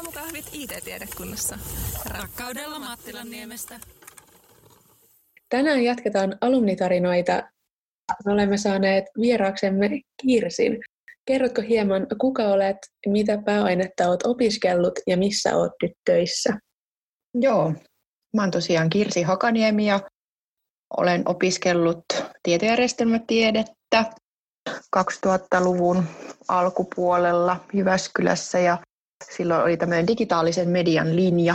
Aamukahvit IT-tiedekunnassa. Rakkaudella Mattilan niemestä. Tänään jatketaan alumnitarinoita. Me olemme saaneet vieraaksemme Kirsin. Kerrotko hieman, kuka olet, mitä pääainetta olet opiskellut ja missä olet nyt töissä? Joo, mä oon tosiaan Kirsi Hakaniemi ja olen opiskellut tietojärjestelmätiedettä 2000-luvun alkupuolella Jyväskylässä ja silloin oli tämmöinen digitaalisen median linja,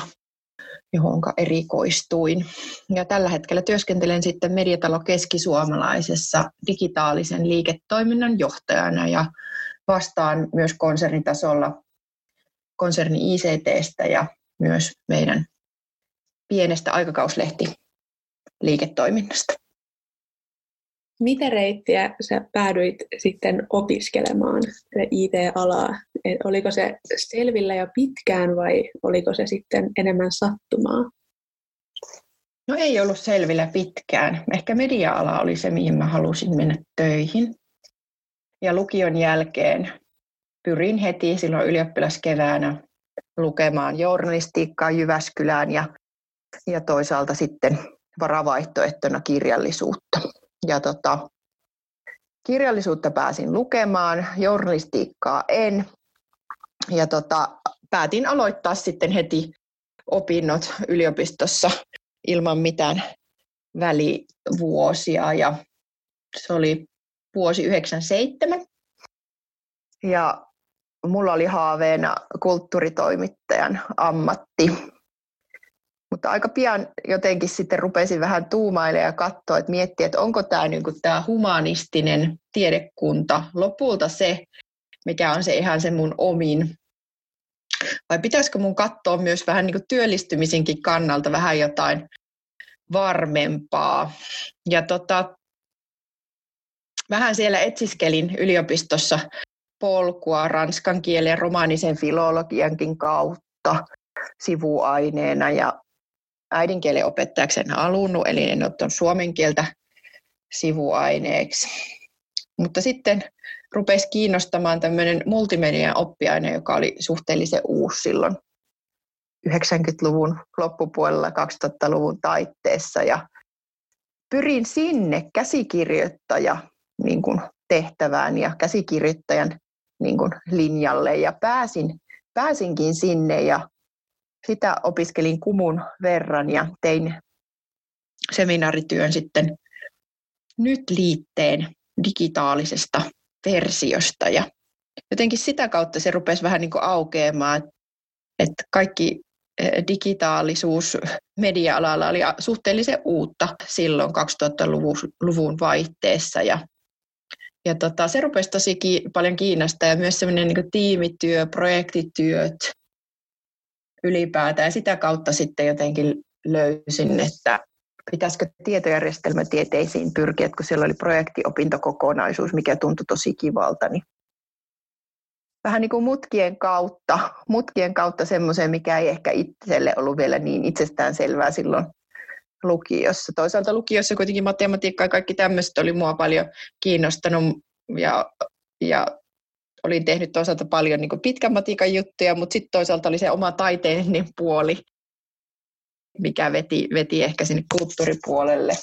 johon erikoistuin. Ja tällä hetkellä työskentelen sitten Mediatalo Keskisuomalaisessa digitaalisen liiketoiminnan johtajana ja vastaan myös konsernitasolla konserni ICTstä ja myös meidän pienestä aikakauslehti liiketoiminnasta. Mitä reittiä sä päädyit sitten opiskelemaan IT-alaa? Oliko se selvillä ja pitkään vai oliko se sitten enemmän sattumaa? No ei ollut selvillä pitkään. Ehkä media-ala oli se, mihin mä halusin mennä töihin. Ja lukion jälkeen pyrin heti silloin ylioppilaskeväänä lukemaan journalistiikkaa Jyväskylään ja, ja toisaalta sitten varavaihtoehtona kirjallisuutta. Ja tota, kirjallisuutta pääsin lukemaan, journalistiikkaa en. Ja tota, päätin aloittaa sitten heti opinnot yliopistossa ilman mitään välivuosia. Ja se oli vuosi 97. Ja mulla oli haaveena kulttuuritoimittajan ammatti. Mutta aika pian jotenkin sitten rupesin vähän tuumailemaan ja katsoa, että miettiä, että onko tämä niin tämä humanistinen tiedekunta lopulta se, mikä on se ihan se mun omin. Vai pitäisikö mun katsoa myös vähän niin kuin työllistymisenkin kannalta vähän jotain varmempaa. Ja tota, vähän siellä etsiskelin yliopistossa polkua ranskan kielen ja romaanisen filologiankin kautta sivuaineena ja äidinkielen opettajaksi en halunnut, eli en ottanut suomen kieltä sivuaineeksi. Mutta sitten rupesi kiinnostamaan tämmöinen multimedian oppiaine, joka oli suhteellisen uusi silloin 90-luvun loppupuolella 2000-luvun taitteessa. Ja pyrin sinne käsikirjoittaja niin kuin tehtävään ja käsikirjoittajan niin kuin linjalle ja pääsin, pääsinkin sinne ja sitä opiskelin kumun verran ja tein seminaarityön sitten nyt liitteen digitaalisesta versiosta. Ja jotenkin sitä kautta se rupesi vähän niin kuin aukeamaan, että kaikki eh, digitaalisuus media-alalla oli suhteellisen uutta silloin 2000-luvun vaihteessa. Ja ja tota, se rupesi tosi ki- paljon kiinnostaa ja myös semmoinen niin tiimityö, projektityöt, ylipäätään. Ja sitä kautta sitten jotenkin löysin, että pitäisikö tietojärjestelmätieteisiin pyrkiä, kun siellä oli projektiopintokokonaisuus, mikä tuntui tosi kivalta, niin vähän niin kuin mutkien kautta, mutkien kautta semmoiseen, mikä ei ehkä itselle ollut vielä niin itsestään selvää silloin lukiossa. Toisaalta lukiossa kuitenkin matematiikka ja kaikki tämmöistä oli mua paljon kiinnostanut ja, ja olin tehnyt toisaalta paljon niin pitkän matikan juttuja, mutta sitten toisaalta oli se oma taiteellinen puoli, mikä veti, veti ehkä sinne kulttuuripuolelle.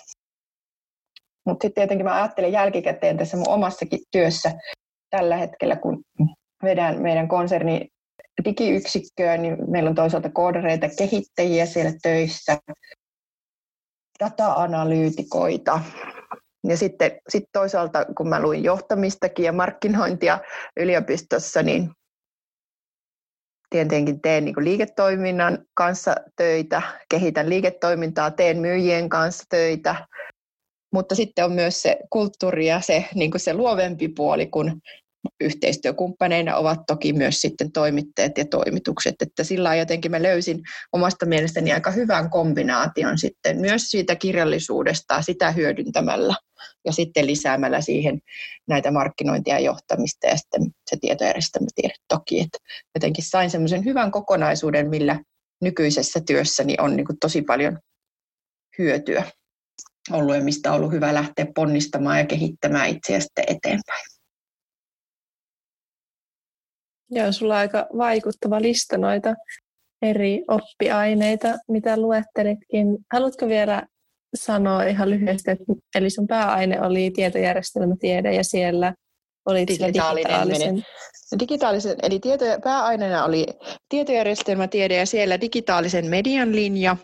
Mutta sitten tietenkin mä ajattelen jälkikäteen tässä mun omassakin työssä tällä hetkellä, kun vedän meidän konserni digiyksikköön, niin meillä on toisaalta koodareita, kehittäjiä siellä töissä, data-analyytikoita, ja sitten sit toisaalta, kun mä luin johtamistakin ja markkinointia yliopistossa, niin tietenkin teen niin liiketoiminnan kanssa töitä, kehitän liiketoimintaa, teen myyjien kanssa töitä, mutta sitten on myös se kulttuuri ja se, niin se luovempi puoli, kun yhteistyökumppaneina ovat toki myös sitten toimittajat ja toimitukset, että sillä jotenkin mä löysin omasta mielestäni aika hyvän kombinaation sitten myös siitä kirjallisuudesta sitä hyödyntämällä ja sitten lisäämällä siihen näitä markkinointia ja johtamista ja sitten se tietojärjestelmätiede toki, että jotenkin sain semmoisen hyvän kokonaisuuden, millä nykyisessä työssäni on niin tosi paljon hyötyä ollut ja mistä on ollut hyvä lähteä ponnistamaan ja kehittämään itseä sitten eteenpäin. Joo, sulla on aika vaikuttava lista noita eri oppiaineita, mitä luettelitkin. Haluatko vielä sanoa ihan lyhyesti, että eli sun pääaine oli tietojärjestelmätiede ja siellä oli digitaalinen, digitaalisen... digitaalisen eli tieto, pääaineena oli tietojärjestelmätiede ja siellä digitaalisen median linja.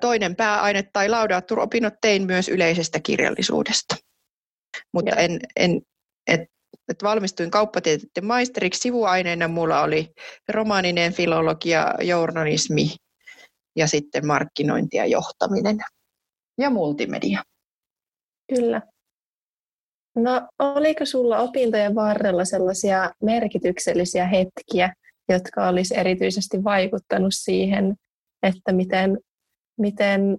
Toinen pääaine tai laudaatturopinnot tein myös yleisestä kirjallisuudesta. Mutta en, en, et, et valmistuin kauppatieteiden maisteriksi. Sivuaineena mulla oli romaaninen filologia, journalismi ja sitten markkinointi ja johtaminen ja multimedia. Kyllä. No oliko sulla opintojen varrella sellaisia merkityksellisiä hetkiä, jotka olisi erityisesti vaikuttanut siihen, että miten, miten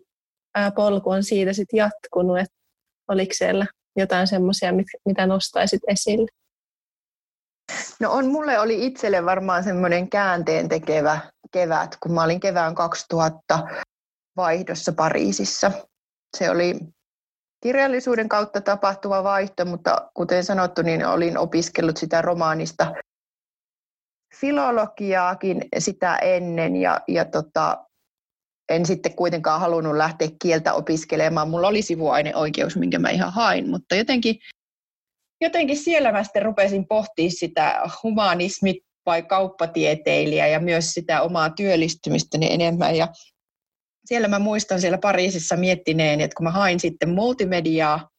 polku on siitä sitten jatkunut, että oliko siellä jotain semmoisia, mitä nostaisit esille? No on, mulle oli itselle varmaan semmoinen käänteen tekevä kevät, kun mä olin kevään 2000 vaihdossa Pariisissa. Se oli kirjallisuuden kautta tapahtuva vaihto, mutta kuten sanottu, niin olin opiskellut sitä romaanista filologiaakin sitä ennen ja, ja tota, en sitten kuitenkaan halunnut lähteä kieltä opiskelemaan. Mulla oli sivuaineoikeus, minkä mä ihan hain, mutta jotenkin, jotenkin siellä mä sitten rupesin pohtimaan sitä humanismi vai kauppatieteilijä ja myös sitä omaa työllistymistäni enemmän. Ja siellä mä muistan siellä Pariisissa miettineen, että kun mä hain sitten multimediaa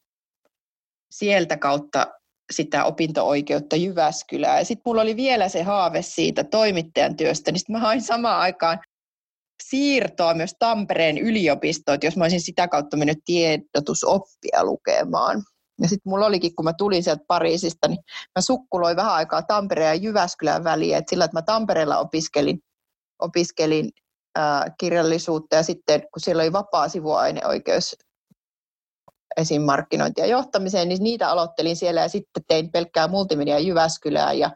sieltä kautta sitä opinto-oikeutta Jyväskylää. Ja sitten mulla oli vielä se haave siitä toimittajan työstä, niin sitten mä hain samaan aikaan siirtoa myös Tampereen yliopistoon, jos mä olisin sitä kautta mennyt tiedotusoppia lukemaan. Ja sitten mulla olikin, kun mä tulin sieltä Pariisista, niin mä sukkuloin vähän aikaa Tampereen ja Jyväskylän väliä. Et sillä, että mä Tampereella opiskelin, opiskelin ää, kirjallisuutta ja sitten kun siellä oli vapaa sivuaineoikeus esim. markkinointi ja johtamiseen, niin niitä aloittelin siellä ja sitten tein pelkkää multimedia Jyväskylää ja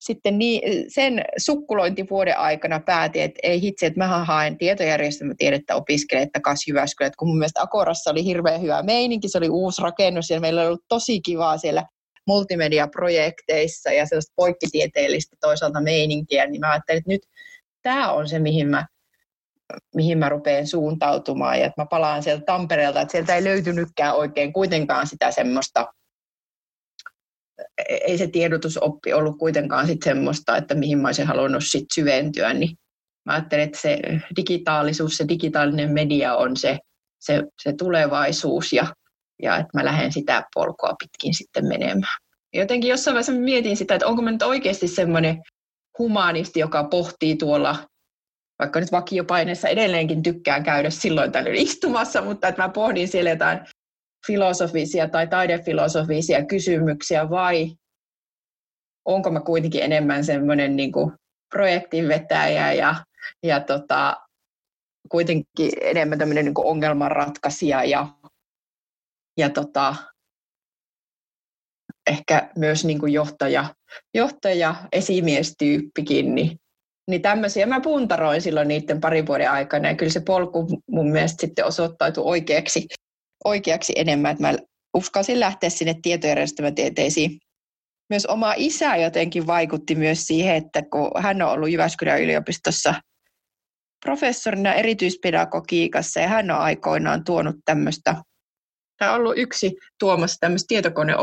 sitten niin, sen sukkulointivuoden aikana päätin, että ei hitse, että mä haen tietojärjestelmätiedettä opiskelemaan takaisin Jyväskylään. Kun mun mielestä Akorassa oli hirveän hyvä meininki, se oli uusi rakennus ja meillä oli ollut tosi kivaa siellä multimediaprojekteissa ja sellaista poikkitieteellistä toisaalta meininkiä, niin mä ajattelin, että nyt tämä on se, mihin mä, mihin mä rupean suuntautumaan ja että mä palaan sieltä Tampereelta, että sieltä ei löytynytkään oikein kuitenkaan sitä semmoista ei se tiedotusoppi ollut kuitenkaan sit semmoista, että mihin mä olisin halunnut sit syventyä, niin mä ajattelin, että se digitaalisuus, se digitaalinen media on se, se, se tulevaisuus ja, ja että mä lähden sitä polkua pitkin sitten menemään. Jotenkin jossain vaiheessa mietin sitä, että onko mä nyt oikeasti semmoinen humanisti, joka pohtii tuolla, vaikka nyt vakiopaineessa edelleenkin tykkään käydä silloin tällöin istumassa, mutta että mä pohdin siellä jotain filosofisia tai taidefilosofisia kysymyksiä vai onko mä kuitenkin enemmän semmoinen niin projektinvetäjä ja, ja tota, kuitenkin enemmän tämmöinen niin ongelmanratkaisija ja, ja tota, ehkä myös niin kuin johtaja, johtaja, esimiestyyppikin, niin, niin tämmöisiä mä puntaroin silloin niiden parin vuoden aikana. Ja kyllä se polku mun mielestä sitten osoittautui oikeaksi oikeaksi enemmän, että mä uskalsin lähteä sinne tietojärjestelmätieteisiin. Myös oma isä jotenkin vaikutti myös siihen, että kun hän on ollut Jyväskylän yliopistossa professorina erityispedagogiikassa ja hän on aikoinaan tuonut tämmöistä, tai ollut yksi tuomassa tämmöistä tietokone,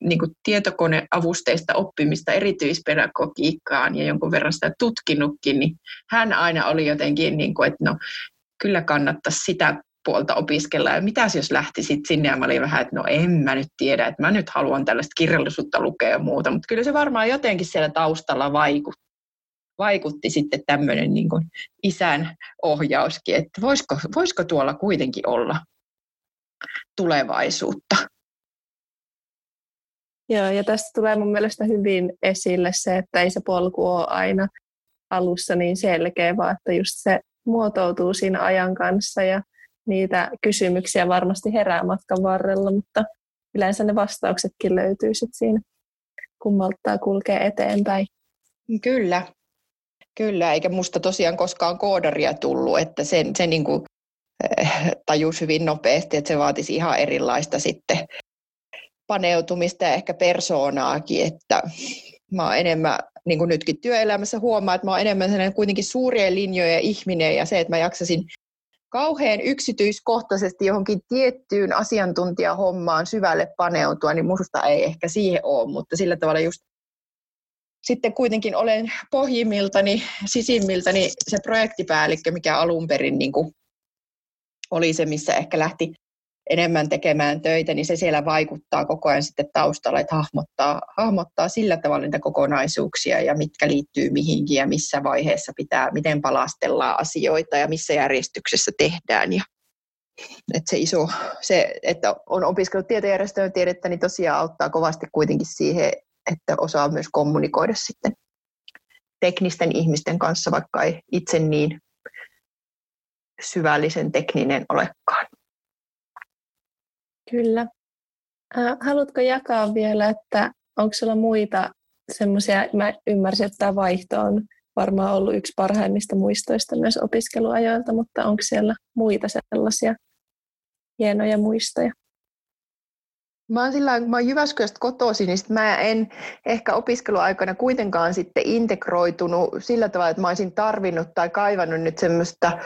niin tietokoneavusteista oppimista erityispedagogiikkaan ja jonkun verran sitä tutkinutkin, niin hän aina oli jotenkin, niin kuin, että no kyllä kannattaisi sitä puolta opiskella. Ja mitäs jos lähtisit sinne ja mä olin vähän, että no en mä nyt tiedä, että mä nyt haluan tällaista kirjallisuutta lukea ja muuta. Mutta kyllä se varmaan jotenkin siellä taustalla vaikutti vaikutti sitten tämmöinen niin kuin isän ohjauskin, että voisiko, voisiko tuolla kuitenkin olla tulevaisuutta. Joo, ja tästä tulee mun mielestä hyvin esille se, että ei se polku ole aina alussa niin selkeä, vaan että just se muotoutuu siinä ajan kanssa ja niitä kysymyksiä varmasti herää matkan varrella, mutta yleensä ne vastauksetkin löytyy sit siinä, kun malttaa kulkea eteenpäin. Kyllä, kyllä, eikä musta tosiaan koskaan koodaria tullut, että sen, se niin kuin, äh, tajus hyvin nopeasti, että se vaatisi ihan erilaista sitten paneutumista ja ehkä persoonaakin, että, mä oon enemmän, niin kuin nytkin työelämässä huomaa, että mä oon enemmän sellainen kuitenkin suurien linjojen ihminen ja se, että mä jaksasin kauhean yksityiskohtaisesti johonkin tiettyyn asiantuntijahommaan syvälle paneutua, niin minusta ei ehkä siihen ole, mutta sillä tavalla just sitten kuitenkin olen pohjimmiltani, sisimmiltäni se projektipäällikkö, mikä alun perin niin kuin oli se, missä ehkä lähti enemmän tekemään töitä, niin se siellä vaikuttaa koko ajan sitten taustalla, että hahmottaa, hahmottaa sillä tavalla niitä kokonaisuuksia ja mitkä liittyy mihinkin ja missä vaiheessa pitää, miten palastellaan asioita ja missä järjestyksessä tehdään. Ja, että se iso, se, että on opiskellut tietojärjestelmätiedettä, niin tosiaan auttaa kovasti kuitenkin siihen, että osaa myös kommunikoida sitten teknisten ihmisten kanssa, vaikka ei itse niin syvällisen tekninen olekaan. Kyllä. Haluatko jakaa vielä, että onko sulla muita semmoisia, mä ymmärsin, että tämä vaihto on varmaan ollut yksi parhaimmista muistoista myös opiskeluajoilta, mutta onko siellä muita sellaisia hienoja muistoja? Mä oon sillä kun mä oon Jyväskylästä kotoisin, niin sit mä en ehkä opiskeluaikana kuitenkaan sitten integroitunut sillä tavalla, että mä olisin tarvinnut tai kaivannut nyt semmoista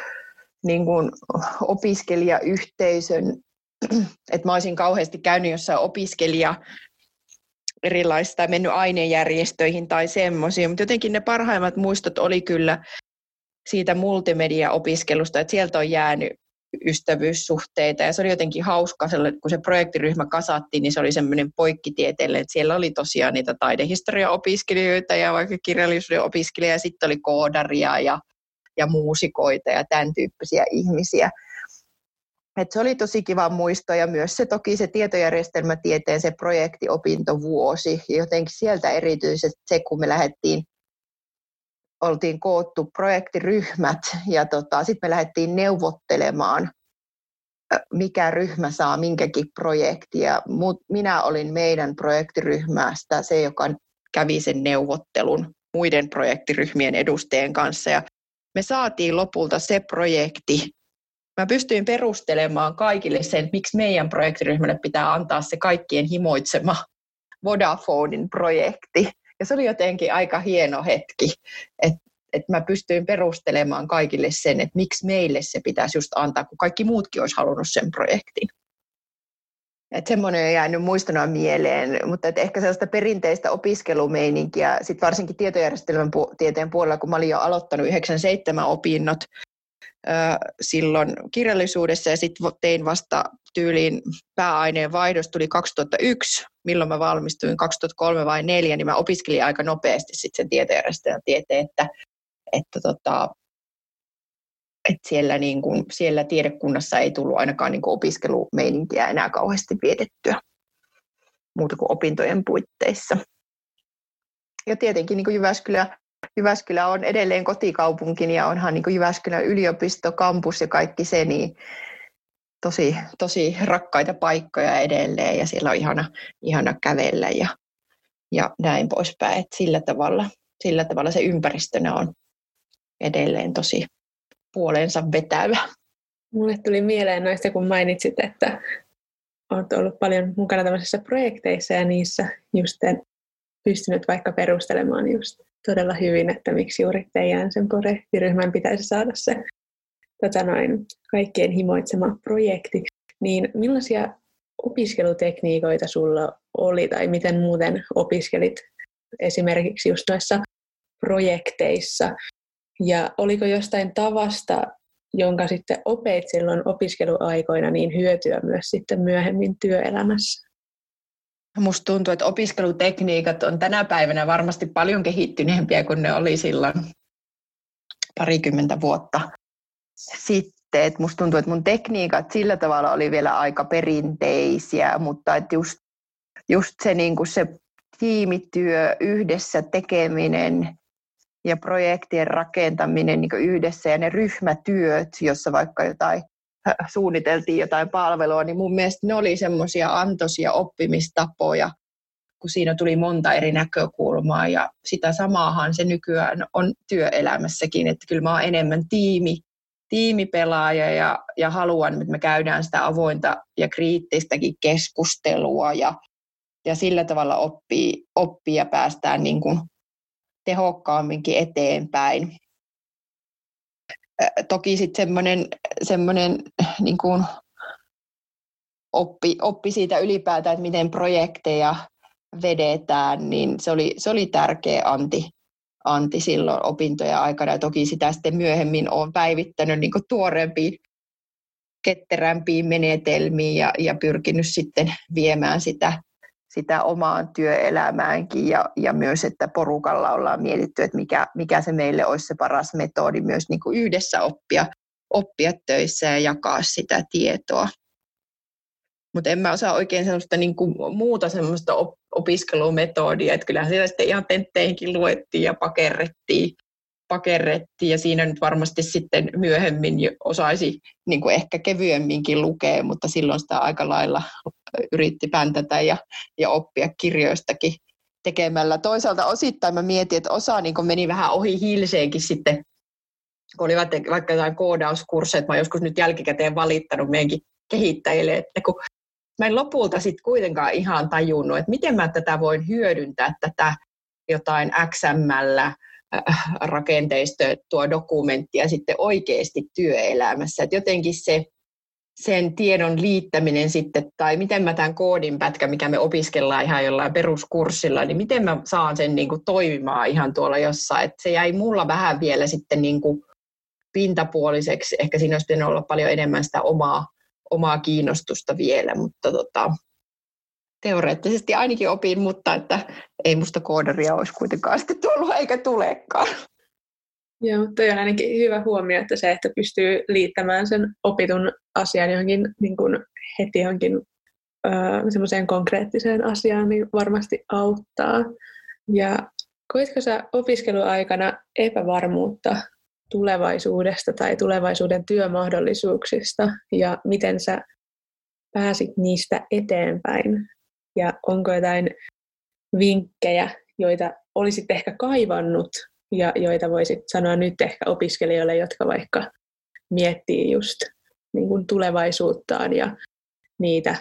niin kuin opiskelijayhteisön että mä olisin kauheasti käynyt jossain opiskelija erilaista mennyt ainejärjestöihin tai semmoisiin, mutta jotenkin ne parhaimmat muistot oli kyllä siitä multimedia-opiskelusta, että sieltä on jäänyt ystävyyssuhteita ja se oli jotenkin hauska, kun se projektiryhmä kasattiin, niin se oli semmoinen poikkitieteellinen, että siellä oli tosiaan niitä taidehistoria-opiskelijoita ja vaikka kirjallisuuden opiskelijoita ja sitten oli koodaria ja, ja muusikoita ja tämän tyyppisiä ihmisiä. Et se oli tosi kiva muisto ja myös se toki se tietojärjestelmätieteen se projektiopintovuosi. Jotenkin sieltä erityisesti se, kun me lähdettiin, oltiin koottu projektiryhmät ja tota, sitten me lähdettiin neuvottelemaan, mikä ryhmä saa minkäkin projektia. Mut minä olin meidän projektiryhmästä se, joka kävi sen neuvottelun muiden projektiryhmien edustajien kanssa. Ja me saatiin lopulta se projekti, mä pystyin perustelemaan kaikille sen, että miksi meidän projektiryhmälle pitää antaa se kaikkien himoitsema Vodafonein projekti. Ja se oli jotenkin aika hieno hetki, että että mä pystyin perustelemaan kaikille sen, että miksi meille se pitäisi just antaa, kun kaikki muutkin olisi halunnut sen projektin. Että semmoinen on jäänyt muistona mieleen, mutta että ehkä sellaista perinteistä opiskelumeininkiä, sit varsinkin tietojärjestelmän tieteen puolella, kun mä olin jo aloittanut 97 opinnot, silloin kirjallisuudessa ja sitten tein vasta tyyliin pääaineen vaihdos tuli 2001, milloin mä valmistuin 2003 vai 2004, niin mä opiskelin aika nopeasti sitten sen tietojärjestelmän tieteen, että, että, tota, että siellä, niin kuin, siellä tiedekunnassa ei tullut ainakaan niin kuin opiskelumeininkiä enää kauheasti vietettyä muuta kuin opintojen puitteissa. Ja tietenkin niin Jyväskylä Jyväskylä on edelleen kotikaupunkini ja onhan niin Jyväskylän yliopisto, kampus ja kaikki se, niin tosi, tosi rakkaita paikkoja edelleen ja siellä on ihana, ihana kävellä ja, ja näin poispäin. Et sillä, tavalla, sillä tavalla se ympäristönä on edelleen tosi puolensa vetävä. Mulle tuli mieleen noista, kun mainitsit, että olet ollut paljon mukana tämmöisissä projekteissa ja niissä just pystynyt vaikka perustelemaan just todella hyvin, että miksi juuri teidän sen projektiryhmän pitäisi saada se tota noin, kaikkien himoitsema projekti. Niin millaisia opiskelutekniikoita sulla oli tai miten muuten opiskelit esimerkiksi just noissa projekteissa? Ja oliko jostain tavasta, jonka sitten opeit silloin opiskeluaikoina, niin hyötyä myös sitten myöhemmin työelämässä? Musta tuntuu, että opiskelutekniikat on tänä päivänä varmasti paljon kehittyneempiä kuin ne oli silloin parikymmentä vuotta sitten. Et musta tuntuu, että mun tekniikat sillä tavalla oli vielä aika perinteisiä, mutta että just, just se, niin se tiimityö, yhdessä tekeminen ja projektien rakentaminen niin yhdessä ja ne ryhmätyöt, jossa vaikka jotain suunniteltiin jotain palvelua, niin mun mielestä ne oli semmoisia antoisia oppimistapoja, kun siinä tuli monta eri näkökulmaa ja sitä samaahan se nykyään on työelämässäkin, että kyllä mä oon enemmän tiimi, tiimipelaaja ja, ja haluan, että me käydään sitä avointa ja kriittistäkin keskustelua ja ja sillä tavalla oppii, oppii ja päästään niin kuin tehokkaamminkin eteenpäin. Toki sitten semmoinen, semmoinen niin kuin oppi, oppi siitä ylipäätään, että miten projekteja vedetään, niin se oli, se oli tärkeä anti, anti silloin opintojen aikana. Ja toki sitä sitten myöhemmin olen päivittänyt niin tuoreempiin, ketterämpiin menetelmiin ja, ja pyrkinyt sitten viemään sitä, sitä omaan työelämäänkin ja, ja myös, että porukalla ollaan mietitty, että mikä, mikä se meille olisi se paras metodi myös niin kuin yhdessä oppia, oppia töissä ja jakaa sitä tietoa. Mutta en mä osaa oikein sellaista niin kuin muuta semmoista opiskelumetodia, että kyllähän siellä sitten ihan tentteihinkin luettiin ja pakerrettiin, pakerrettiin ja siinä nyt varmasti sitten myöhemmin osaisi niin kuin ehkä kevyemminkin lukea, mutta silloin sitä aika lailla yritti päntätä ja, ja oppia kirjoistakin tekemällä. Toisaalta osittain mä mietin, että osa niin meni vähän ohi hilseenkin sitten, kun olivat vaikka jotain koodauskursseja, mä joskus nyt jälkikäteen valittanut meidänkin kehittäjille, että kun mä en lopulta sitten kuitenkaan ihan tajunnut, että miten mä tätä voin hyödyntää, tätä jotain XML äh, tuo dokumenttia sitten oikeasti työelämässä. Et jotenkin se sen tiedon liittäminen sitten, tai miten mä tämän koodin pätkä, mikä me opiskellaan ihan jollain peruskurssilla, niin miten mä saan sen niin kuin toimimaan ihan tuolla jossain. Et se jäi mulla vähän vielä sitten niin kuin pintapuoliseksi. Ehkä siinä olisi pitänyt olla paljon enemmän sitä omaa omaa kiinnostusta vielä, mutta tota, teoreettisesti ainakin opin, mutta että ei musta koodaria olisi kuitenkaan sitten tullut eikä tulekaan. Joo, toi on ainakin hyvä huomio, että se, että pystyy liittämään sen opitun asian johonkin niin kuin heti johonkin semmoiseen konkreettiseen asiaan, niin varmasti auttaa. Ja koitko sä opiskeluaikana epävarmuutta tulevaisuudesta tai tulevaisuuden työmahdollisuuksista ja miten sä pääsit niistä eteenpäin ja onko jotain vinkkejä, joita olisit ehkä kaivannut ja joita voisit sanoa nyt ehkä opiskelijoille, jotka vaikka miettii just niin kuin tulevaisuuttaan ja niitä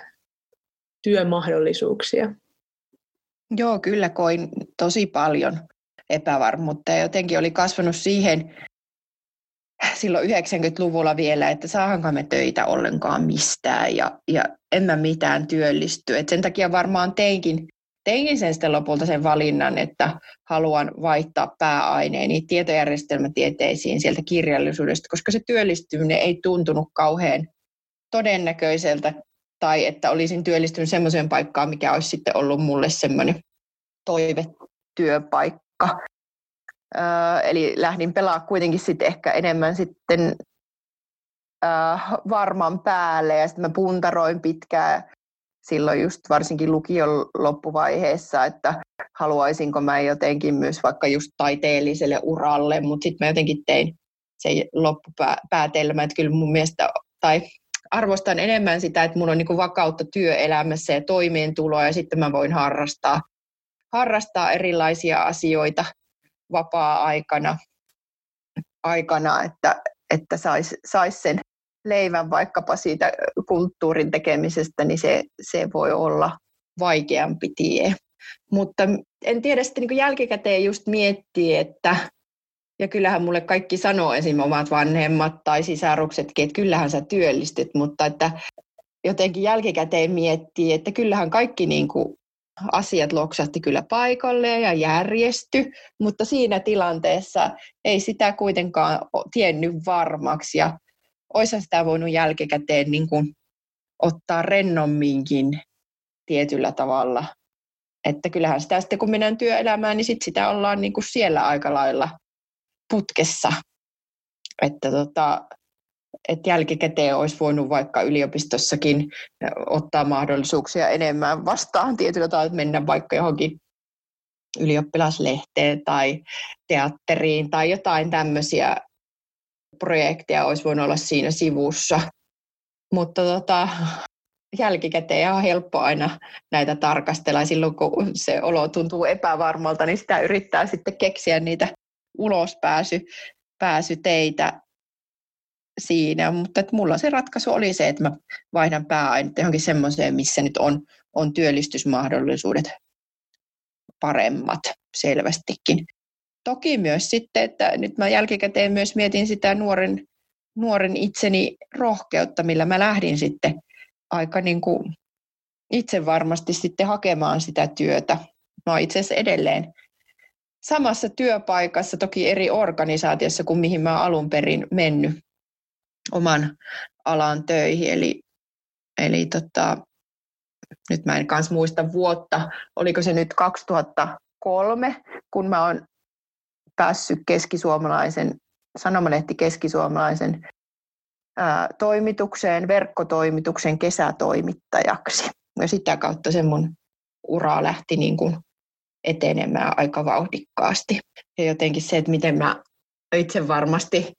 työmahdollisuuksia? Joo, kyllä koin tosi paljon epävarmuutta ja jotenkin oli kasvanut siihen silloin 90-luvulla vielä, että saahanko me töitä ollenkaan mistään ja, ja en mä mitään työllisty. Et sen takia varmaan teinkin, teinkin sen sitten lopulta sen valinnan, että haluan vaihtaa pääaineeni tietojärjestelmätieteisiin sieltä kirjallisuudesta, koska se työllistyminen ei tuntunut kauhean todennäköiseltä tai että olisin työllistynyt semmoiseen paikkaan, mikä olisi sitten ollut mulle semmoinen toivetyöpaikka. Äh, eli lähdin pelaa kuitenkin sitten ehkä enemmän sitten äh, varman päälle ja sitten mä puntaroin pitkään silloin just varsinkin lukion loppuvaiheessa, että haluaisinko mä jotenkin myös vaikka just taiteelliselle uralle, mutta sitten mä jotenkin tein se loppupäätelmä, että kyllä mun mielestä, tai arvostan enemmän sitä, että mulla on niin vakautta työelämässä ja toimeentuloa ja sitten mä voin harrastaa, harrastaa erilaisia asioita vapaa-aikana, aikana, että, että saisi sais sen leivän vaikkapa siitä kulttuurin tekemisestä, niin se, se voi olla vaikeampi tie. Mutta en tiedä sitten niin jälkikäteen just miettiä, että ja kyllähän mulle kaikki sanoo esim. omat vanhemmat tai sisaruksetkin, että kyllähän sä työllistyt, mutta että jotenkin jälkikäteen miettii, että kyllähän kaikki niin kuin asiat loksahti kyllä paikalle ja järjesty, mutta siinä tilanteessa ei sitä kuitenkaan tiennyt varmaksi ja olisi sitä voinut jälkikäteen niin kuin ottaa rennomminkin tietyllä tavalla. Että kyllähän sitä sitten kun mennään työelämään, niin sit sitä ollaan niin kuin siellä aika lailla putkessa. Että tota, että jälkikäteen olisi voinut vaikka yliopistossakin ottaa mahdollisuuksia enemmän vastaan tietyllä tavalla, että mennä vaikka johonkin ylioppilaslehteen tai teatteriin tai jotain tämmöisiä projekteja olisi voinut olla siinä sivussa. Mutta tota, jälkikäteen on helppo aina näitä tarkastella. Silloin kun se olo tuntuu epävarmalta, niin sitä yrittää sitten keksiä niitä ulospääsyteitä siinä, mutta että mulla se ratkaisu oli se, että mä vaihdan pääainetta johonkin semmoiseen, missä nyt on on työllistysmahdollisuudet paremmat selvästikin. Toki myös sitten, että nyt mä jälkikäteen myös mietin sitä nuoren, nuoren itseni rohkeutta, millä mä lähdin sitten aika niin kuin itse varmasti sitten hakemaan sitä työtä. No itse asiassa edelleen samassa työpaikassa, toki eri organisaatiossa kuin mihin mä alun perin mennyt oman alan töihin. Eli, eli tota, nyt mä en kans muista vuotta, oliko se nyt 2003, kun mä oon päässyt keskisuomalaisen, sanomalehti keskisuomalaisen ää, toimitukseen, verkkotoimituksen kesätoimittajaksi. Ja sitä kautta se mun ura lähti niin kuin etenemään aika vauhdikkaasti. Ja jotenkin se, että miten mä itse varmasti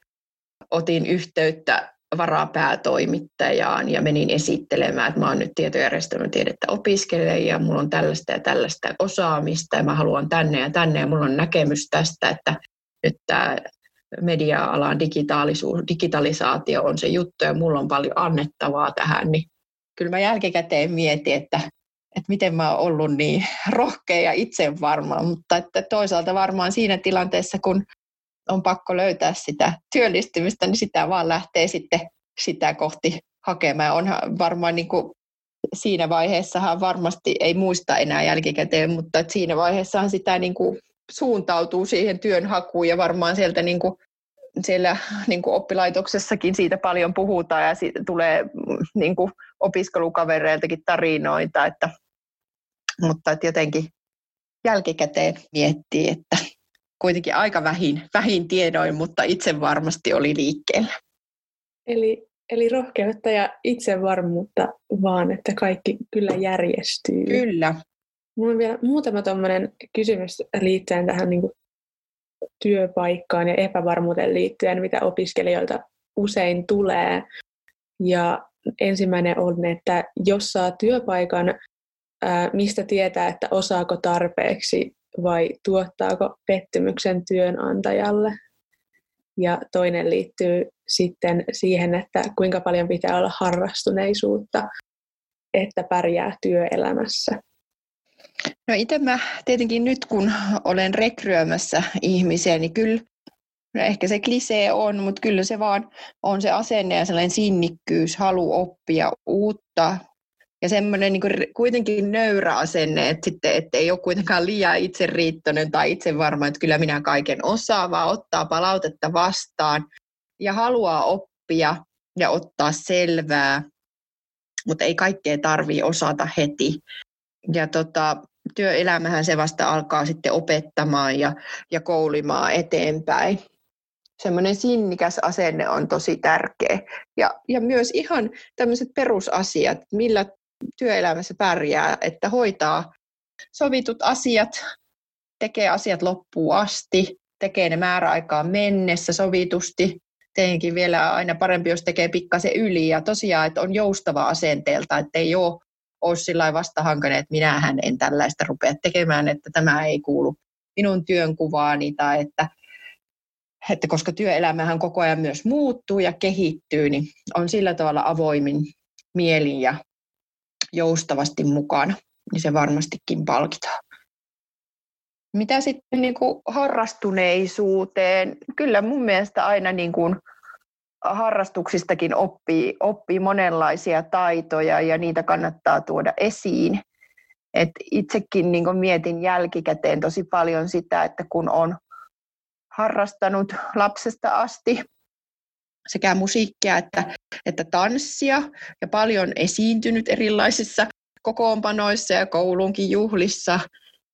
otin yhteyttä varapäätoimittajaan ja menin esittelemään, että mä oon nyt tietojärjestelmätiedettä opiskelija ja mulla on tällaista ja tällaista osaamista ja mä haluan tänne ja tänne ja mulla on näkemys tästä, että nyt tämä media-alan digitaalisuus, digitalisaatio on se juttu ja mulla on paljon annettavaa tähän, niin kyllä mä jälkikäteen mietin, että, että miten mä oon ollut niin rohkea ja itsevarma, mutta että toisaalta varmaan siinä tilanteessa, kun on pakko löytää sitä työllistymistä, niin sitä vaan lähtee sitten sitä kohti hakemaan. Onhan varmaan niin kuin siinä vaiheessahan varmasti ei muista enää jälkikäteen, mutta että siinä vaiheessahan sitä niin kuin suuntautuu siihen työnhakuun ja varmaan sieltä niin kuin siellä niin kuin oppilaitoksessakin siitä paljon puhutaan ja siitä tulee niin kuin opiskelukavereiltakin tarinoita, että, mutta että jotenkin jälkikäteen miettii, että kuitenkin aika vähin, vähin tiedoin, mutta itse varmasti oli liikkeellä. Eli, eli rohkeutta ja itsevarmuutta vaan, että kaikki kyllä järjestyy. Kyllä. Mulla on vielä muutama tuommoinen kysymys liittyen tähän niin kuin työpaikkaan ja epävarmuuteen liittyen, mitä opiskelijoilta usein tulee. Ja ensimmäinen on, että jos saa työpaikan, mistä tietää, että osaako tarpeeksi vai tuottaako pettymyksen työnantajalle. Ja toinen liittyy sitten siihen, että kuinka paljon pitää olla harrastuneisuutta, että pärjää työelämässä. No itse mä tietenkin nyt, kun olen rekryömässä ihmisiä, niin kyllä no ehkä se klisee on, mutta kyllä se vaan on se asenne ja sellainen sinnikkyys, halu oppia uutta, ja semmoinen niin kuitenkin nöyrä asenne, että, sitten, että ei ole kuitenkaan liian itseriittoinen tai itse varma, että kyllä minä kaiken osaan, vaan ottaa palautetta vastaan ja haluaa oppia ja ottaa selvää, mutta ei kaikkea tarvitse osata heti. Ja tota, työelämähän se vasta alkaa sitten opettamaan ja, ja koulimaan eteenpäin. Semmoinen sinnikäs asenne on tosi tärkeä. Ja, ja myös ihan tämmöiset perusasiat, millä työelämässä pärjää, että hoitaa sovitut asiat, tekee asiat loppuun asti, tekee ne määräaikaan mennessä sovitusti. Teinkin vielä aina parempi, jos tekee pikkasen yli ja tosiaan, että on joustava asenteelta, että ei ole, ole sillä vastahankainen, että minähän en tällaista rupea tekemään, että tämä ei kuulu minun työnkuvaani tai että, että koska työelämähän koko ajan myös muuttuu ja kehittyy, niin on sillä tavalla avoimin mielin ja joustavasti mukana, niin se varmastikin palkitaan. Mitä sitten niin kuin harrastuneisuuteen? Kyllä mun mielestä aina niin kuin harrastuksistakin oppii, oppii monenlaisia taitoja ja niitä kannattaa tuoda esiin. Et itsekin niin kuin mietin jälkikäteen tosi paljon sitä, että kun on harrastanut lapsesta asti sekä musiikkia että, että tanssia ja paljon esiintynyt erilaisissa kokoonpanoissa ja koulunkin juhlissa,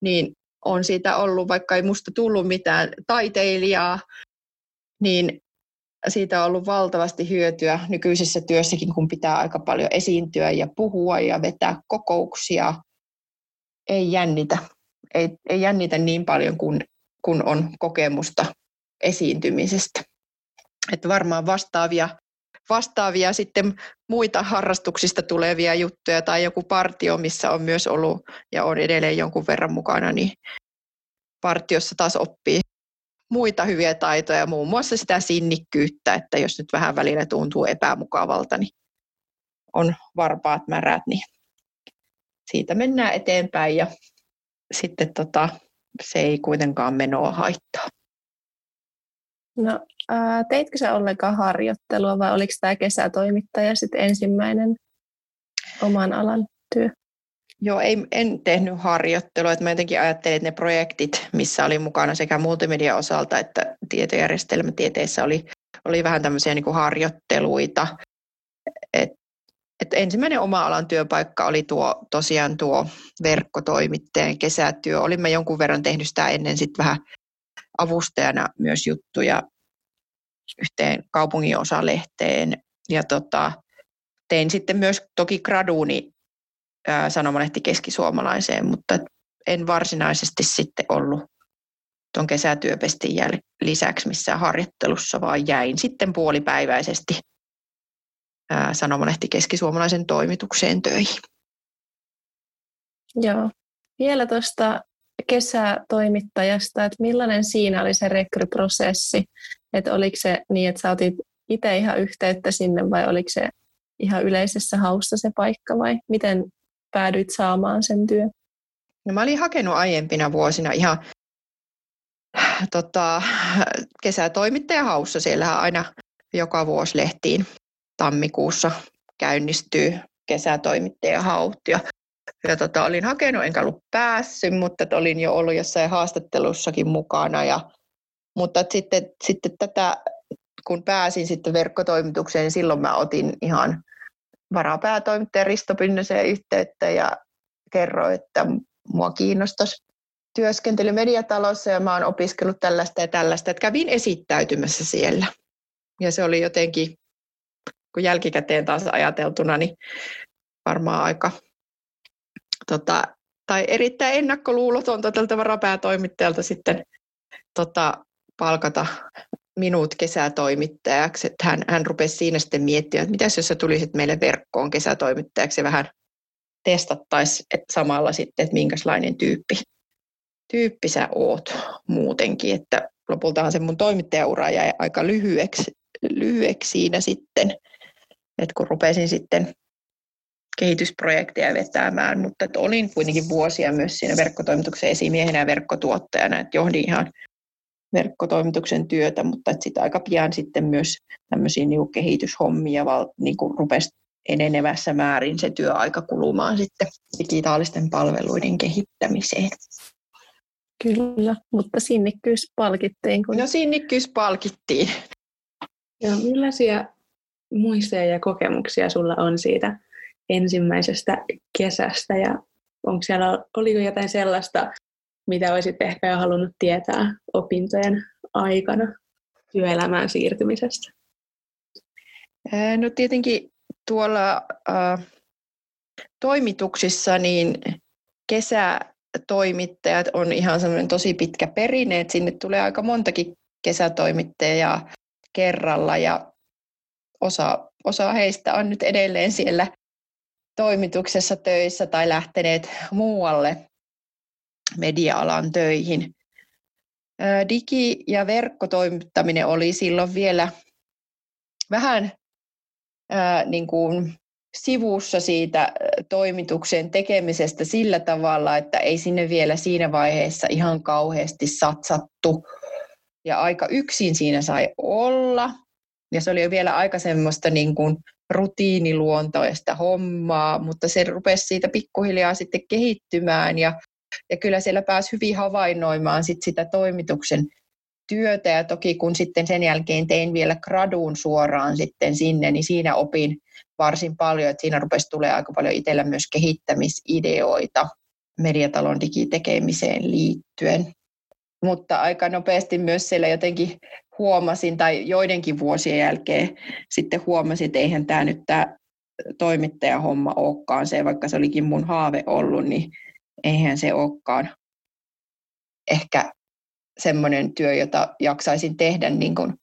niin on siitä ollut, vaikka ei musta tullut mitään taiteilijaa, niin siitä on ollut valtavasti hyötyä nykyisessä työssäkin, kun pitää aika paljon esiintyä ja puhua ja vetää kokouksia. Ei jännitä, ei, ei jännitä niin paljon kuin kun on kokemusta esiintymisestä. Että varmaan vastaavia, vastaavia sitten muita harrastuksista tulevia juttuja tai joku partio, missä on myös ollut ja on edelleen jonkun verran mukana, niin partiossa taas oppii muita hyviä taitoja, muun muassa sitä sinnikkyyttä, että jos nyt vähän välillä tuntuu epämukavalta, niin on varpaat märät, niin siitä mennään eteenpäin ja sitten tota, se ei kuitenkaan menoa haittaa. No, ää, teitkö sä ollenkaan harjoittelua vai oliko tämä kesätoimittaja sitten ensimmäinen oman alan työ? Joo, ei, en tehnyt harjoittelua. Että mä jotenkin ajattelin, että ne projektit, missä oli mukana sekä multimedia osalta että tietojärjestelmätieteissä oli, oli vähän tämmöisiä niin kuin harjoitteluita. Et, et ensimmäinen oma alan työpaikka oli tuo, tosiaan tuo verkkotoimittajan kesätyö. Olimme jonkun verran tehnyt sitä ennen sitten vähän avustajana myös juttuja yhteen kaupungin osalehteen. Ja tota, tein sitten myös toki graduuni sanomalehti keskisuomalaiseen, mutta en varsinaisesti sitten ollut tuon kesätyöpestin jäl- lisäksi missään harjoittelussa, vaan jäin sitten puolipäiväisesti sanomalehti keskisuomalaisen toimitukseen töihin. Joo. Vielä tuosta kesätoimittajasta, että millainen siinä oli se rekryprosessi? Että oliko se niin, että sä otit itse ihan yhteyttä sinne vai oliko se ihan yleisessä haussa se paikka vai miten päädyit saamaan sen työn? No mä olin hakenut aiempina vuosina ihan tota, kesätoimittajahaussa. Siellähän aina joka vuosi lehtiin tammikuussa käynnistyy kesätoimittajahaut. Ja, ja tota, olin hakenut, enkä ollut päässyt, mutta olin jo ollut jossain haastattelussakin mukana. Ja, mutta sitten, sitten tätä, kun pääsin sitten verkkotoimitukseen, niin silloin mä otin ihan varapäätoimittaja Risto Pynnöseen yhteyttä ja kerroin, että mua kiinnostaisi työskentely mediatalossa ja mä oon opiskellut tällaista ja tällaista, että kävin esittäytymässä siellä. Ja se oli jotenkin, kun jälkikäteen taas ajateltuna, niin varmaan aika tota, tai erittäin ennakkoluulotonta tältä varapäätoimittajalta sitten tota, palkata minut kesätoimittajaksi. Että hän, hän rupesi siinä sitten miettimään, että mitäs jos sä tulisit meille verkkoon kesätoimittajaksi ja vähän testattaisiin samalla sitten, että minkälainen tyyppi, tyyppi sä oot muutenkin. Että lopultahan se mun toimittajaura jäi aika lyhyeksi, lyhyeksi siinä sitten, että kun rupesin sitten kehitysprojekteja vetämään, mutta että olin kuitenkin vuosia myös siinä verkkotoimituksen esimiehenä ja verkkotuottajana, että johdin ihan verkkotoimituksen työtä, mutta että sitä aika pian sitten myös tämmöisiä niin kehityshommia val, niin kuin rupesi enenevässä määrin se työaika kulumaan sitten digitaalisten palveluiden kehittämiseen. Kyllä, mutta sinnikkyys palkittiin. Kun... No sinnikkyys palkittiin. Ja millaisia muistoja ja kokemuksia sulla on siitä ensimmäisestä kesästä ja onko siellä, oliko jotain sellaista, mitä olisit ehkä jo halunnut tietää opintojen aikana työelämään siirtymisestä? No tietenkin tuolla äh, toimituksissa niin kesätoimittajat on ihan semmoinen tosi pitkä perinne, että sinne tulee aika montakin kesätoimittajaa kerralla ja osa, osa heistä on nyt edelleen siellä toimituksessa töissä tai lähteneet muualle media-alan töihin. Digi- ja verkkotoimittaminen oli silloin vielä vähän ää, niin kuin sivussa siitä toimituksen tekemisestä sillä tavalla, että ei sinne vielä siinä vaiheessa ihan kauheasti satsattu. Ja aika yksin siinä sai olla. Ja se oli jo vielä aika semmoista niin kuin rutiiniluontoista hommaa, mutta se rupesi siitä pikkuhiljaa sitten kehittymään ja ja kyllä siellä pääsi hyvin havainnoimaan sit sitä toimituksen työtä ja toki kun sitten sen jälkeen tein vielä graduun suoraan sitten sinne, niin siinä opin varsin paljon, että siinä rupesi tulee aika paljon itsellä myös kehittämisideoita mediatalon digitekemiseen liittyen. Mutta aika nopeasti myös siellä jotenkin huomasin, tai joidenkin vuosien jälkeen sitten huomasin, että eihän tämä nyt tämä toimittajahomma olekaan se, vaikka se olikin mun haave ollut, niin eihän se olekaan ehkä semmoinen työ, jota jaksaisin tehdä niin kuin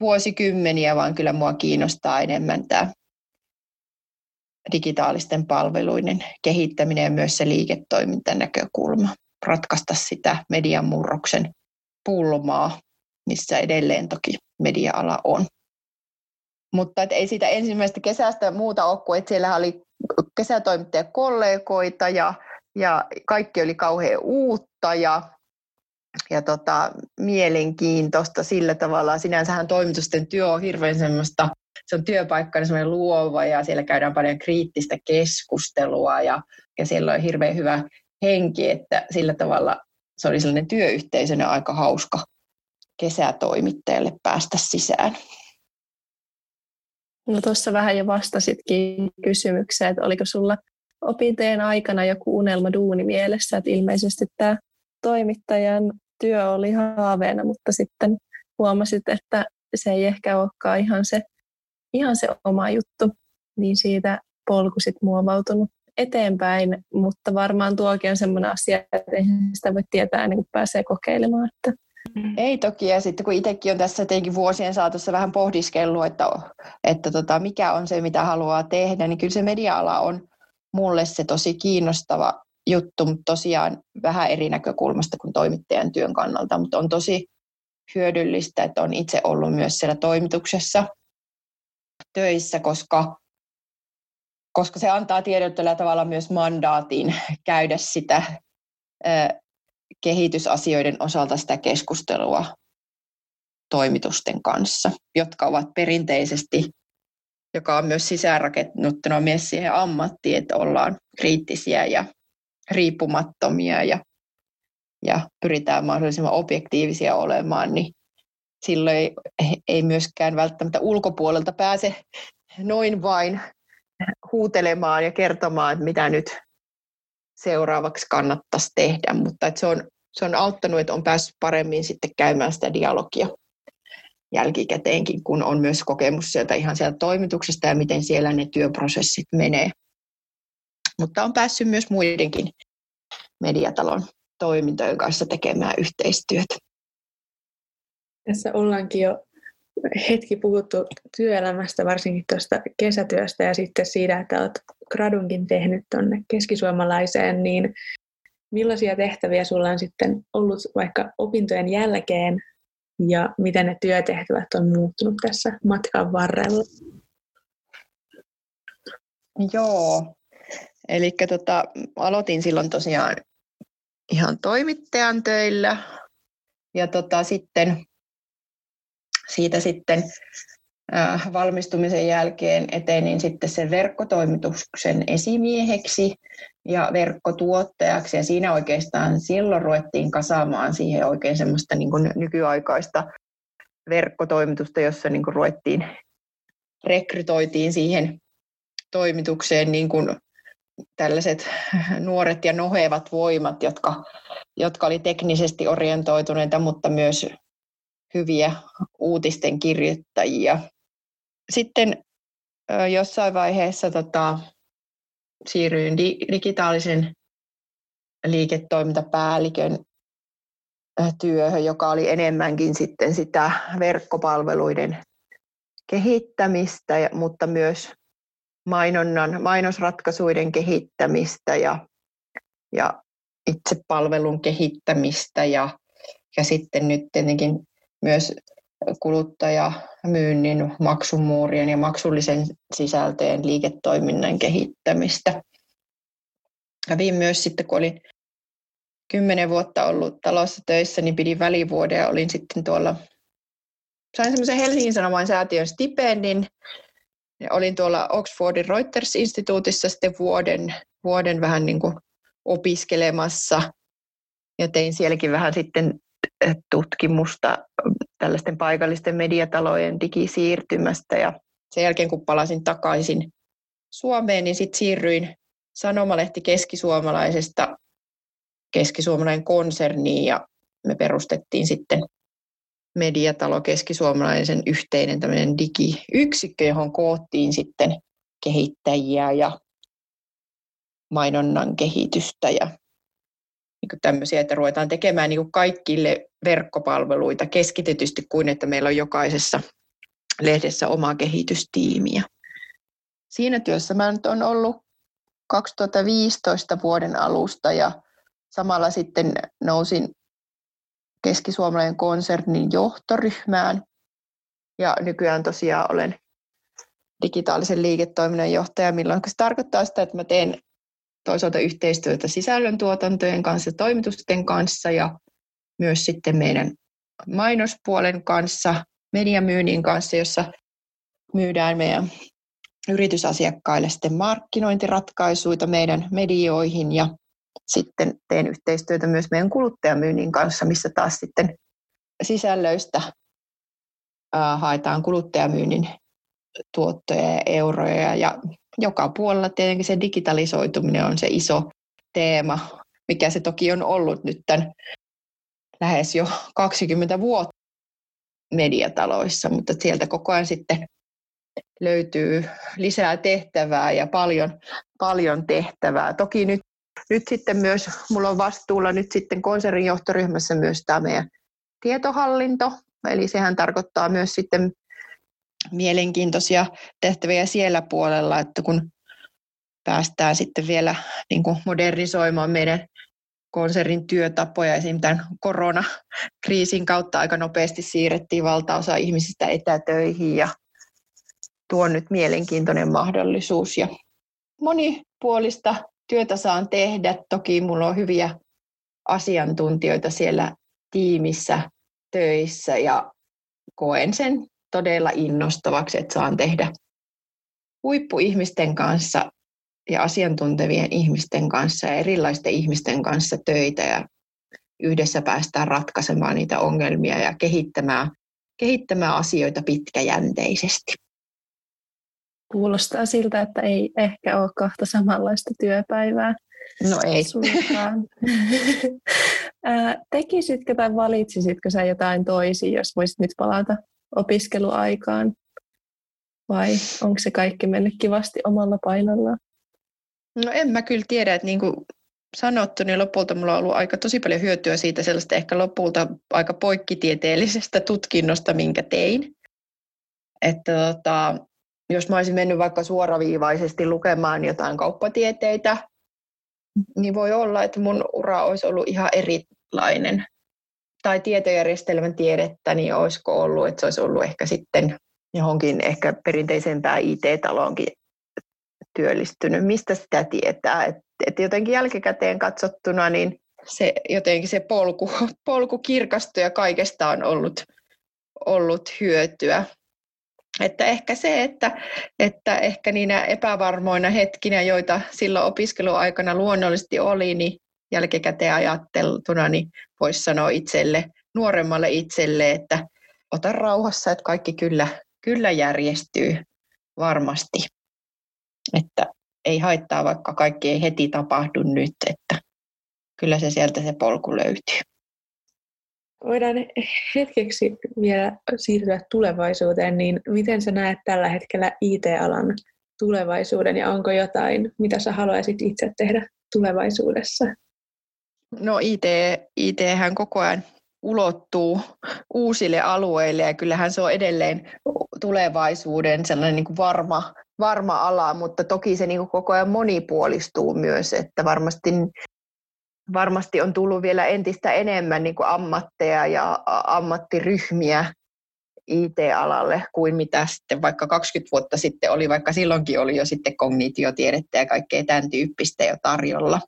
vuosikymmeniä, vaan kyllä mua kiinnostaa enemmän tämä digitaalisten palveluiden kehittäminen ja myös se liiketoimintanäkökulma, ratkaista sitä median murroksen pulmaa, missä edelleen toki media-ala on. mutta et ei siitä ensimmäisestä kesästä muuta ole kuin, että siellä oli kesätoimittajakollegoita ja, ja kaikki oli kauhean uutta ja, ja tota, mielenkiintoista sillä tavalla. Sinänsähän toimitusten työ on hirveän semmoista, se on työpaikka, semmoinen luova ja siellä käydään paljon kriittistä keskustelua ja, ja siellä on hirveän hyvä henki, että sillä tavalla se oli sellainen työyhteisönä aika hauska kesätoimittajalle päästä sisään. No tuossa vähän jo vastasitkin kysymykseen, että oliko sulla opintojen aikana joku unelma duuni mielessä, että ilmeisesti tämä toimittajan työ oli haaveena, mutta sitten huomasit, että se ei ehkä olekaan ihan se, ihan se oma juttu, niin siitä polku sitten muovautunut eteenpäin, mutta varmaan tuokin on semmoinen asia, että ei sitä voi tietää ennen kuin pääsee kokeilemaan. Että. Mm. Ei toki, ja sitten kun itsekin on tässä tietenkin vuosien saatossa vähän pohdiskellut, että, että tota, mikä on se, mitä haluaa tehdä, niin kyllä se media-ala on mulle se tosi kiinnostava juttu, mutta tosiaan vähän eri näkökulmasta kuin toimittajan työn kannalta, mutta on tosi hyödyllistä, että on itse ollut myös siellä toimituksessa töissä, koska koska se antaa tiedottelijalla tavalla myös mandaatin käydä sitä kehitysasioiden osalta sitä keskustelua toimitusten kanssa, jotka ovat perinteisesti, joka on myös sisäänrakennuttuna myös siihen ammattiin, että ollaan kriittisiä ja riippumattomia ja, ja pyritään mahdollisimman objektiivisia olemaan, niin silloin ei, ei myöskään välttämättä ulkopuolelta pääse noin vain huutelemaan ja kertomaan, että mitä nyt seuraavaksi kannattaisi tehdä, mutta että se, on, se on auttanut, että on päässyt paremmin sitten käymään sitä dialogia jälkikäteenkin, kun on myös kokemus sieltä ihan sieltä toimituksesta ja miten siellä ne työprosessit menee. Mutta on päässyt myös muidenkin mediatalon toimintojen kanssa tekemään yhteistyötä. Tässä ollaankin jo hetki puhuttu työelämästä, varsinkin tuosta kesätyöstä ja sitten siitä, että olet gradunkin tehnyt tuonne keskisuomalaiseen, niin millaisia tehtäviä sulla on sitten ollut vaikka opintojen jälkeen ja miten ne työtehtävät on muuttunut tässä matkan varrella? Joo, eli tota, aloitin silloin tosiaan ihan toimittajan töillä ja tota, sitten siitä sitten valmistumisen jälkeen etenin sitten sen verkkotoimituksen esimieheksi ja verkkotuottajaksi. Ja siinä oikeastaan silloin ruvettiin kasaamaan siihen oikein semmoista niin kuin nykyaikaista verkkotoimitusta, jossa niin kuin ruvettiin, rekrytoitiin siihen toimitukseen niin kuin tällaiset nuoret ja nohevat voimat, jotka, jotka oli teknisesti orientoituneita, mutta myös hyviä uutisten kirjoittajia. Sitten jossain vaiheessa tota, siirryin di- digitaalisen liiketoimintapäällikön työhön, joka oli enemmänkin sitten sitä verkkopalveluiden kehittämistä, mutta myös mainonnan, mainosratkaisuiden kehittämistä ja, ja itse palvelun kehittämistä ja, ja sitten nyt tietenkin myös kuluttajamyynnin, maksumuurien ja maksullisen sisälteen liiketoiminnan kehittämistä. Kävin myös sitten, kun olin kymmenen vuotta ollut talossa töissä, niin pidin välivuoden ja olin sitten tuolla, sain semmoisen Helsingin Sanomain säätiön stipendin. Ja olin tuolla Oxfordin Reuters-instituutissa sitten vuoden, vuoden vähän niin kuin opiskelemassa ja tein sielläkin vähän sitten tutkimusta tällaisten paikallisten mediatalojen digisiirtymästä. Ja sen jälkeen kun palasin takaisin Suomeen, niin sitten siirryin Sanomalehti keskisuomalaisesta keskisuomalainen konserniin ja me perustettiin sitten mediatalo keskisuomalaisen yhteinen tämmöinen digiyksikkö, johon koottiin sitten kehittäjiä ja mainonnan kehitystä ja niin tämmöisiä, että ruvetaan tekemään niin kaikille verkkopalveluita keskitetysti kuin että meillä on jokaisessa lehdessä oma kehitystiimiä. Siinä työssä mä nyt on ollut 2015 vuoden alusta ja samalla sitten nousin keskisuomalainen konsernin johtoryhmään ja nykyään tosiaan olen digitaalisen liiketoiminnan johtaja, milloin se tarkoittaa sitä, että mä teen toisaalta yhteistyötä sisällöntuotantojen kanssa, toimitusten kanssa ja myös sitten meidän mainospuolen kanssa, mediamyynnin kanssa, jossa myydään meidän yritysasiakkaille sitten markkinointiratkaisuja meidän medioihin ja sitten teen yhteistyötä myös meidän kuluttajamyynnin kanssa, missä taas sitten sisällöistä haetaan kuluttajamyynnin tuottoja ja euroja ja joka puolella tietenkin se digitalisoituminen on se iso teema, mikä se toki on ollut nyt tämän lähes jo 20 vuotta mediataloissa, mutta sieltä koko ajan sitten löytyy lisää tehtävää ja paljon, paljon tehtävää. Toki nyt, nyt sitten myös, mulla on vastuulla nyt sitten konsernin johtoryhmässä myös tämä meidän tietohallinto, eli sehän tarkoittaa myös sitten mielenkiintoisia tehtäviä siellä puolella, että kun päästään sitten vielä niin kuin modernisoimaan meidän konsernin työtapoja. Esimerkiksi tämän koronakriisin kautta aika nopeasti siirrettiin valtaosa ihmisistä etätöihin ja tuo nyt mielenkiintoinen mahdollisuus. Ja monipuolista työtä saan tehdä. Toki minulla on hyviä asiantuntijoita siellä tiimissä töissä ja koen sen todella innostavaksi, että saan tehdä huippuihmisten kanssa ja asiantuntevien ihmisten kanssa ja erilaisten ihmisten kanssa töitä ja yhdessä päästään ratkaisemaan niitä ongelmia ja kehittämään, kehittämään asioita pitkäjänteisesti. Kuulostaa siltä, että ei ehkä ole kahta samanlaista työpäivää. No ei. Tekisitkö tai valitsisitkö sä jotain toisin, jos voisit nyt palata opiskeluaikaan? Vai onko se kaikki mennyt kivasti omalla painollaan? No en mä kyllä tiedä, että niin kuin sanottu, niin lopulta mulla on ollut aika tosi paljon hyötyä siitä sellaista ehkä lopulta aika poikkitieteellisestä tutkinnosta, minkä tein. Että tota, jos mä olisin mennyt vaikka suoraviivaisesti lukemaan jotain kauppatieteitä, niin voi olla, että mun ura olisi ollut ihan erilainen. Tai tietojärjestelmän tiedettä, niin olisiko ollut, että se olisi ollut ehkä sitten johonkin ehkä perinteisempään IT-taloonkin työllistynyt. Mistä sitä tietää? Et, et jotenkin jälkikäteen katsottuna, niin se, jotenkin se polku, polku kirkastui ja kaikesta on ollut, ollut hyötyä. Että ehkä se, että, että ehkä niinä epävarmoina hetkinä, joita silloin opiskeluaikana luonnollisesti oli, niin jälkikäteen ajatteltuna, niin voisi sanoa itselle, nuoremmalle itselle, että ota rauhassa, että kaikki kyllä, kyllä järjestyy varmasti. Että ei haittaa, vaikka kaikki ei heti tapahdu nyt, että kyllä se sieltä se polku löytyy. Voidaan hetkeksi vielä siirtyä tulevaisuuteen, niin miten sä näet tällä hetkellä IT-alan tulevaisuuden ja onko jotain, mitä sä haluaisit itse tehdä tulevaisuudessa? No IT, IThän koko ajan ulottuu uusille alueille ja kyllähän se on edelleen tulevaisuuden sellainen niin kuin varma, varma ala, mutta toki se niin kuin koko ajan monipuolistuu myös, että varmasti varmasti on tullut vielä entistä enemmän niin kuin ammatteja ja ammattiryhmiä IT-alalle kuin mitä sitten vaikka 20 vuotta sitten oli, vaikka silloinkin oli jo sitten kognitiotiedettä ja kaikkea tämän tyyppistä jo tarjolla.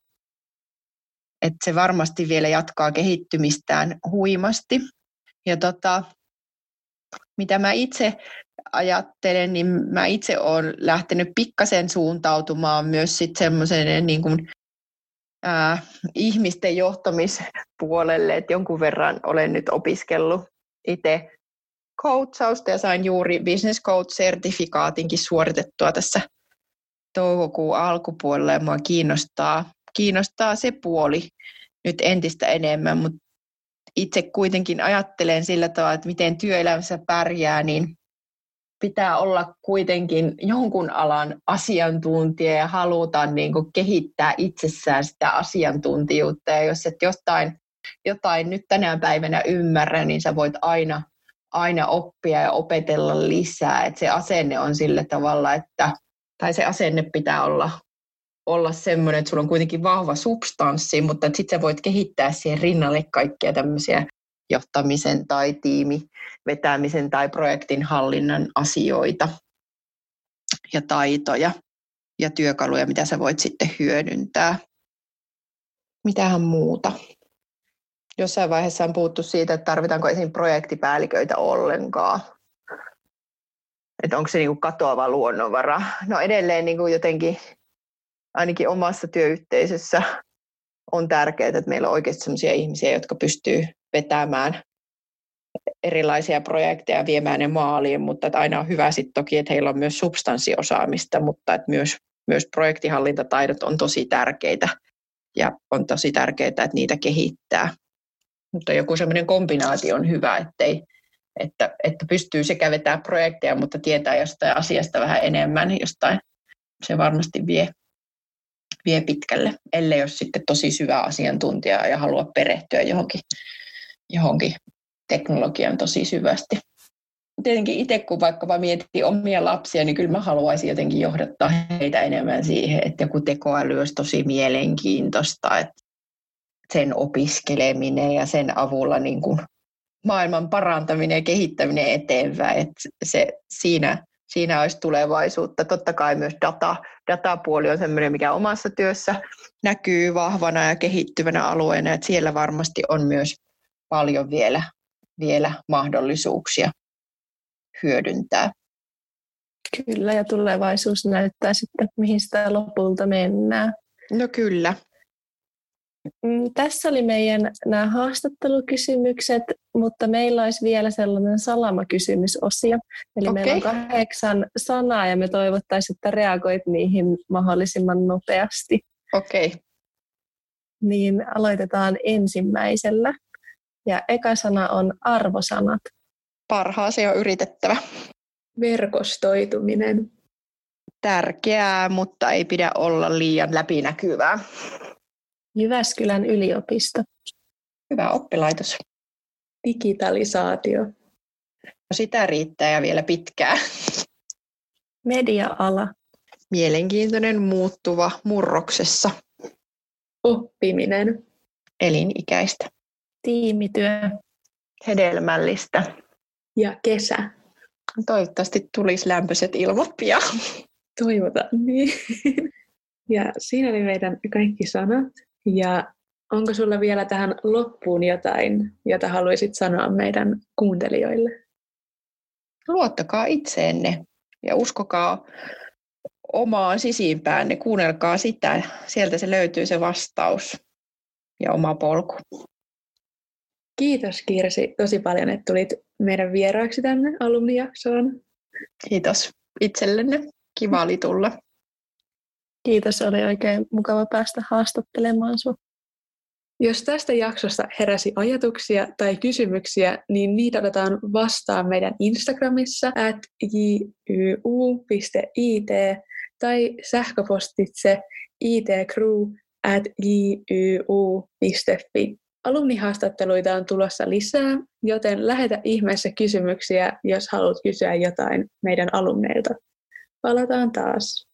Et se varmasti vielä jatkaa kehittymistään huimasti. Ja tota, mitä mä itse ajattelen, niin mä itse olen lähtenyt pikkasen suuntautumaan myös sitten niin kuin ää, ihmisten johtamispuolelle, että jonkun verran olen nyt opiskellut itse coachausta ja sain juuri business coach-sertifikaatinkin suoritettua tässä toukokuun alkupuolella ja mua kiinnostaa, kiinnostaa se puoli nyt entistä enemmän, mutta itse kuitenkin ajattelen sillä tavalla, että miten työelämässä pärjää, niin pitää olla kuitenkin jonkun alan asiantuntija ja haluta niin kuin kehittää itsessään sitä asiantuntijuutta. Ja jos et jostain, jotain nyt tänä päivänä ymmärrä, niin sä voit aina, aina oppia ja opetella lisää. Et se asenne on sillä tavalla, että, tai se asenne pitää olla, olla semmoinen, että sulla on kuitenkin vahva substanssi, mutta sitten voit kehittää siihen rinnalle kaikkia tämmöisiä johtamisen tai tiimi vetämisen tai projektin hallinnan asioita. ja taitoja ja työkaluja, mitä sä voit sitten hyödyntää. Mitähän muuta? Jossain vaiheessa on puhuttu siitä, että tarvitaanko esim. projektipäälliköitä ollenkaan. Että onko se niinku katoava luonnonvara. No edelleen niinku jotenkin ainakin omassa työyhteisössä on tärkeää, että meillä on oikeasti sellaisia ihmisiä, jotka pystyy vetämään erilaisia projekteja viemään ne maaliin, mutta että aina on hyvä sitten toki, että heillä on myös substanssiosaamista, mutta että myös, myös projektihallintataidot on tosi tärkeitä ja on tosi tärkeää, että niitä kehittää. Mutta joku semmoinen kombinaatio on hyvä, ettei, että, että pystyy sekä vetää projekteja, mutta tietää jostain asiasta vähän enemmän, jostain se varmasti vie, vie pitkälle, ellei ole sitten tosi syvä asiantuntija ja halua perehtyä johonkin, johonkin teknologian tosi syvästi. Tietenkin itse, kun vaikka mietin omia lapsia, niin kyllä mä haluaisin jotenkin johdattaa heitä enemmän siihen, että joku tekoäly olisi tosi mielenkiintoista, että sen opiskeleminen ja sen avulla niin kuin maailman parantaminen ja kehittäminen eteenpäin. Että se, siinä, siinä olisi tulevaisuutta. Totta kai myös data, datapuoli on sellainen, mikä omassa työssä näkyy vahvana ja kehittyvänä alueena, että siellä varmasti on myös paljon vielä vielä mahdollisuuksia hyödyntää. Kyllä, ja tulevaisuus näyttää sitten, mihin sitä lopulta mennään. No kyllä. Mm, tässä oli meidän nämä haastattelukysymykset, mutta meillä olisi vielä sellainen salamakysymysosio. Eli okay. meillä on kahdeksan sanaa ja me toivottaisiin, että reagoit niihin mahdollisimman nopeasti. Okei. Okay. Niin aloitetaan ensimmäisellä. Ja eka sana on arvosanat. Parhaasi on yritettävä. Verkostoituminen. Tärkeää, mutta ei pidä olla liian läpinäkyvää. Jyväskylän yliopisto. Hyvä oppilaitos. Digitalisaatio. No sitä riittää ja vielä pitkään. Media-ala. Mielenkiintoinen muuttuva murroksessa. Oppiminen. Elinikäistä. Tiimityö. Hedelmällistä. Ja kesä. Toivottavasti tulisi lämpöiset ilmat pian. Toivotaan niin. Ja siinä oli meidän kaikki sanat. Ja onko sulla vielä tähän loppuun jotain, jota haluaisit sanoa meidän kuuntelijoille? Luottakaa itseenne ja uskokaa omaan sisimpäänne. Kuunnelkaa sitä. Sieltä se löytyy se vastaus ja oma polku. Kiitos Kirsi tosi paljon, että tulit meidän vieraaksi tänne alumnijaksoon. Kiitos itsellenne. Kiva oli tulla. Kiitos, oli oikein mukava päästä haastattelemaan sinua. Jos tästä jaksosta heräsi ajatuksia tai kysymyksiä, niin niitä otetaan vastaan meidän Instagramissa at jyu.it tai sähköpostitse itcrew at jyu.fi. Alumnihaastatteluita on tulossa lisää, joten lähetä ihmeessä kysymyksiä, jos haluat kysyä jotain meidän alumneilta. Palataan taas.